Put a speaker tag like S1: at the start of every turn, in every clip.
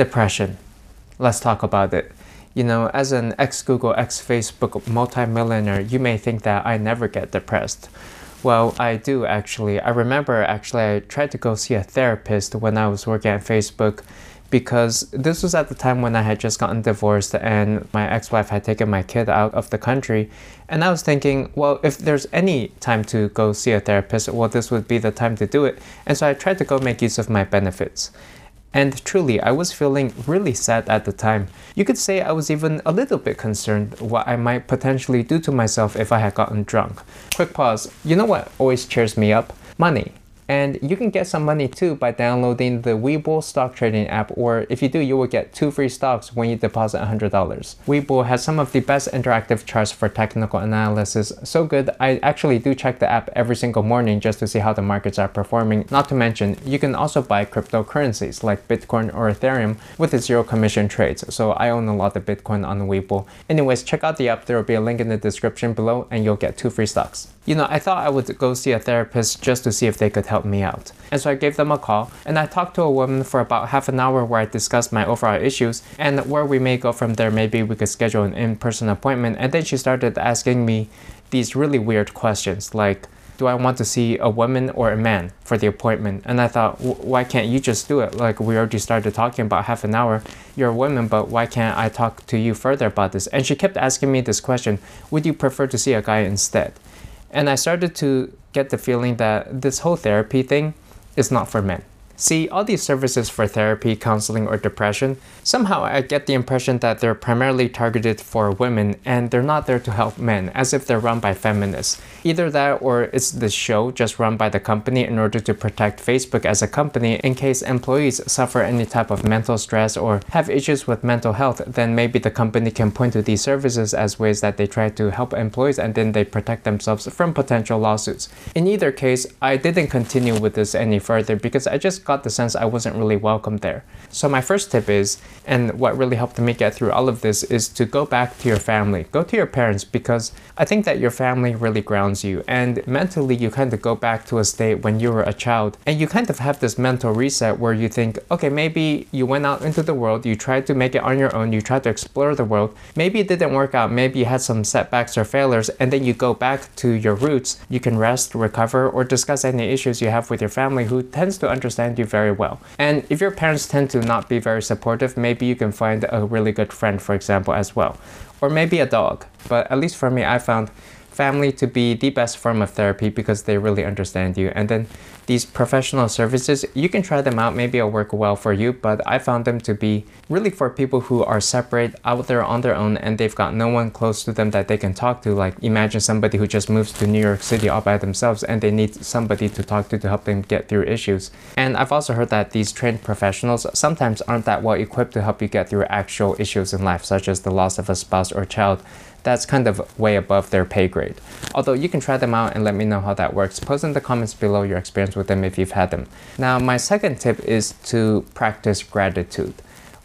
S1: Depression. Let's talk about it. You know, as an ex Google, ex Facebook multimillionaire, you may think that I never get depressed. Well, I do actually. I remember actually I tried to go see a therapist when I was working at Facebook because this was at the time when I had just gotten divorced and my ex wife had taken my kid out of the country. And I was thinking, well, if there's any time to go see a therapist, well, this would be the time to do it. And so I tried to go make use of my benefits. And truly, I was feeling really sad at the time. You could say I was even a little bit concerned what I might potentially do to myself if I had gotten drunk. Quick pause. You know what always cheers me up? Money. And you can get some money too by downloading the Webull stock trading app, or if you do, you will get two free stocks when you deposit $100. Webull has some of the best interactive charts for technical analysis. So good, I actually do check the app every single morning just to see how the markets are performing. Not to mention, you can also buy cryptocurrencies like Bitcoin or Ethereum with zero commission trades. So I own a lot of Bitcoin on Webull. Anyways, check out the app. There will be a link in the description below and you'll get two free stocks you know, I thought I would go see a therapist just to see if they could help me out. And so I gave them a call and I talked to a woman for about half an hour where I discussed my overall issues and where we may go from there. Maybe we could schedule an in person appointment. And then she started asking me these really weird questions like, do I want to see a woman or a man for the appointment? And I thought, why can't you just do it? Like we already started talking about half an hour. You're a woman, but why can't I talk to you further about this? And she kept asking me this question Would you prefer to see a guy instead? And I started to get the feeling that this whole therapy thing is not for men. See, all these services for therapy, counseling, or depression, somehow I get the impression that they're primarily targeted for women and they're not there to help men, as if they're run by feminists. Either that or it's the show just run by the company in order to protect Facebook as a company in case employees suffer any type of mental stress or have issues with mental health, then maybe the company can point to these services as ways that they try to help employees and then they protect themselves from potential lawsuits. In either case, I didn't continue with this any further because I just got the sense I wasn't really welcome there. So my first tip is, and what really helped me get through all of this is to go back to your family. Go to your parents because I think that your family really grounds you and mentally you kind of go back to a state when you were a child and you kind of have this mental reset where you think, okay, maybe you went out into the world, you tried to make it on your own, you tried to explore the world. Maybe it didn't work out, maybe you had some setbacks or failures and then you go back to your roots. You can rest, recover, or discuss any issues you have with your family who tends to understand very well. And if your parents tend to not be very supportive, maybe you can find a really good friend, for example, as well. Or maybe a dog. But at least for me, I found family to be the best form of therapy because they really understand you. And then these professional services, you can try them out. Maybe it'll work well for you, but I found them to be really for people who are separate out there on their own and they've got no one close to them that they can talk to. Like imagine somebody who just moves to New York City all by themselves and they need somebody to talk to to help them get through issues. And I've also heard that these trained professionals sometimes aren't that well equipped to help you get through actual issues in life, such as the loss of a spouse or child that's kind of way above their pay grade. Although you can try them out and let me know how that works. Post in the comments below your experience with them if you've had them. Now, my second tip is to practice gratitude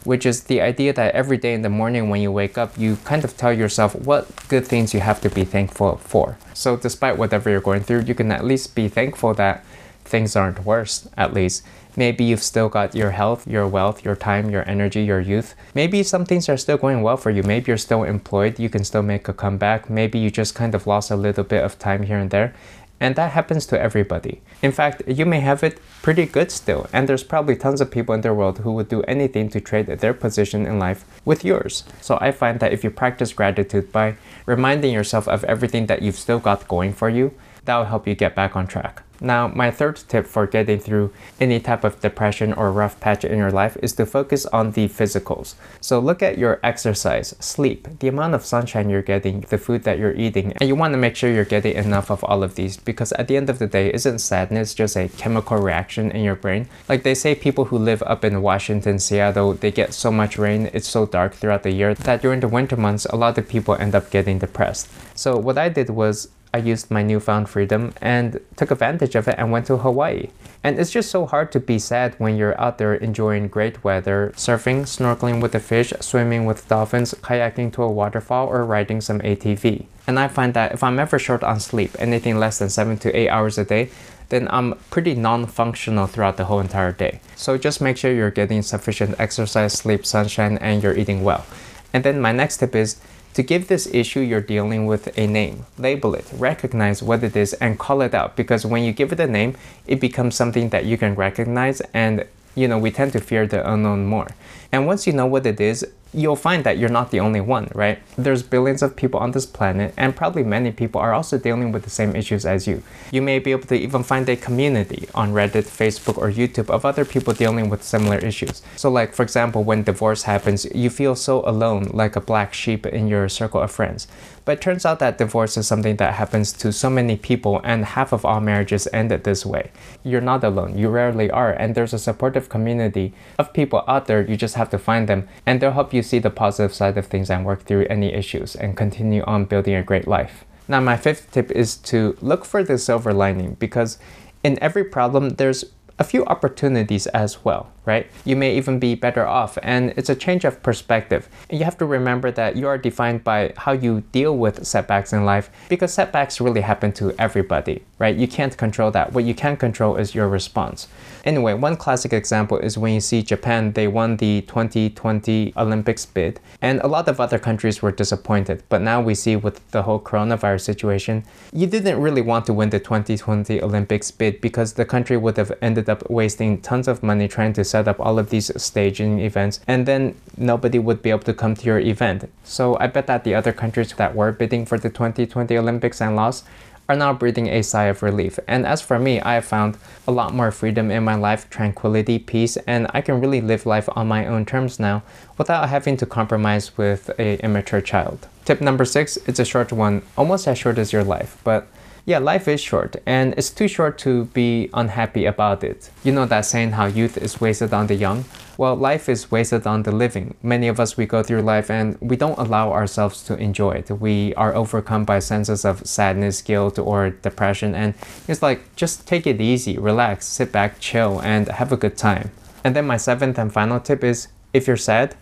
S1: which is the idea that every day in the morning when you wake up, you kind of tell yourself what good things you have to be thankful for. So, despite whatever you're going through, you can at least be thankful that things aren't worse, at least. Maybe you've still got your health, your wealth, your time, your energy, your youth. Maybe some things are still going well for you. Maybe you're still employed, you can still make a comeback. Maybe you just kind of lost a little bit of time here and there. And that happens to everybody. In fact, you may have it pretty good still, and there's probably tons of people in the world who would do anything to trade their position in life with yours. So I find that if you practice gratitude by reminding yourself of everything that you've still got going for you, that will help you get back on track. Now, my third tip for getting through any type of depression or rough patch in your life is to focus on the physicals. So look at your exercise, sleep, the amount of sunshine you're getting, the food that you're eating, and you want to make sure you're getting enough of all of these because at the end of the day, isn't sadness just a chemical reaction in your brain? Like they say people who live up in Washington, Seattle, they get so much rain, it's so dark throughout the year that during the winter months, a lot of people end up getting depressed. So what I did was I used my newfound freedom and took advantage of it and went to Hawaii. And it's just so hard to be sad when you're out there enjoying great weather, surfing, snorkeling with the fish, swimming with dolphins, kayaking to a waterfall, or riding some ATV. And I find that if I'm ever short on sleep, anything less than 7 to 8 hours a day, then I'm pretty non-functional throughout the whole entire day. So just make sure you're getting sufficient exercise, sleep, sunshine, and you're eating well. And then my next tip is to give this issue you're dealing with a name, label it, recognize what it is, and call it out. Because when you give it a name, it becomes something that you can recognize, and you know we tend to fear the unknown more. And once you know what it is, you'll find that you're not the only one, right? There's billions of people on this planet, and probably many people are also dealing with the same issues as you. You may be able to even find a community on Reddit, Facebook, or YouTube of other people dealing with similar issues. So, like, for example, when divorce happens, you feel so alone, like a black sheep in your circle of friends. But it turns out that divorce is something that happens to so many people, and half of all marriages ended this way. You're not alone, you rarely are, and there's a supportive community of people out there. You just have to find them, and they'll help you see the positive side of things and work through any issues and continue on building a great life. Now, my fifth tip is to look for the silver lining because in every problem, there's a few opportunities as well, right? You may even be better off, and it's a change of perspective. And you have to remember that you are defined by how you deal with setbacks in life because setbacks really happen to everybody, right? You can't control that. What you can control is your response. Anyway, one classic example is when you see Japan, they won the 2020 Olympics bid, and a lot of other countries were disappointed. But now we see with the whole coronavirus situation, you didn't really want to win the 2020 Olympics bid because the country would have ended up wasting tons of money trying to set up all of these staging events, and then nobody would be able to come to your event. So I bet that the other countries that were bidding for the 2020 Olympics and lost are now breathing a sigh of relief. And as for me, I have found a lot more freedom in my life, tranquility, peace, and I can really live life on my own terms now without having to compromise with a immature child. Tip number six, it's a short one, almost as short as your life, but yeah, life is short, and it's too short to be unhappy about it. You know that saying how youth is wasted on the young? Well, life is wasted on the living. Many of us, we go through life and we don't allow ourselves to enjoy it. We are overcome by senses of sadness, guilt, or depression, and it's like just take it easy, relax, sit back, chill, and have a good time. And then my seventh and final tip is if you're sad,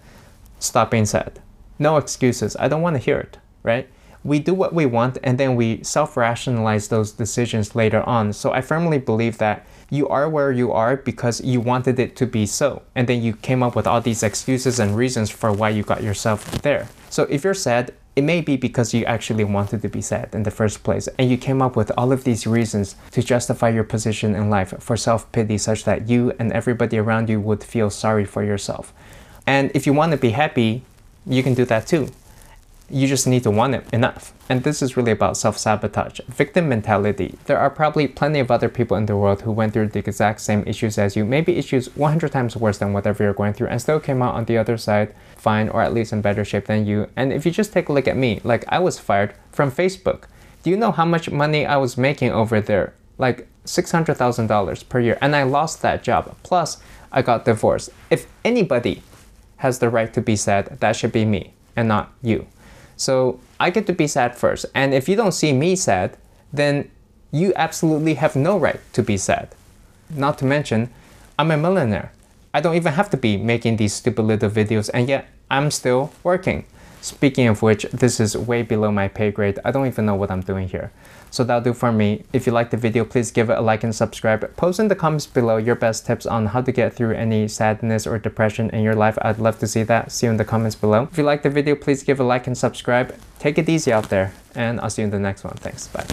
S1: stop being sad. No excuses. I don't want to hear it, right? We do what we want and then we self rationalize those decisions later on. So I firmly believe that you are where you are because you wanted it to be so. And then you came up with all these excuses and reasons for why you got yourself there. So if you're sad, it may be because you actually wanted to be sad in the first place and you came up with all of these reasons to justify your position in life for self pity, such that you and everybody around you would feel sorry for yourself. And if you want to be happy, you can do that too. You just need to want it enough. And this is really about self sabotage, victim mentality. There are probably plenty of other people in the world who went through the exact same issues as you, maybe issues 100 times worse than whatever you're going through, and still came out on the other side fine or at least in better shape than you. And if you just take a look at me, like I was fired from Facebook. Do you know how much money I was making over there? Like $600,000 per year. And I lost that job. Plus, I got divorced. If anybody has the right to be sad, that should be me and not you. So I get to be sad first. And if you don't see me sad, then you absolutely have no right to be sad. Not to mention, I'm a millionaire. I don't even have to be making these stupid little videos, and yet I'm still working. Speaking of which, this is way below my pay grade. I don't even know what I'm doing here. So that'll do for me. If you liked the video, please give it a like and subscribe. Post in the comments below your best tips on how to get through any sadness or depression in your life. I'd love to see that. See you in the comments below. If you liked the video, please give a like and subscribe. Take it easy out there, and I'll see you in the next one. Thanks. Bye.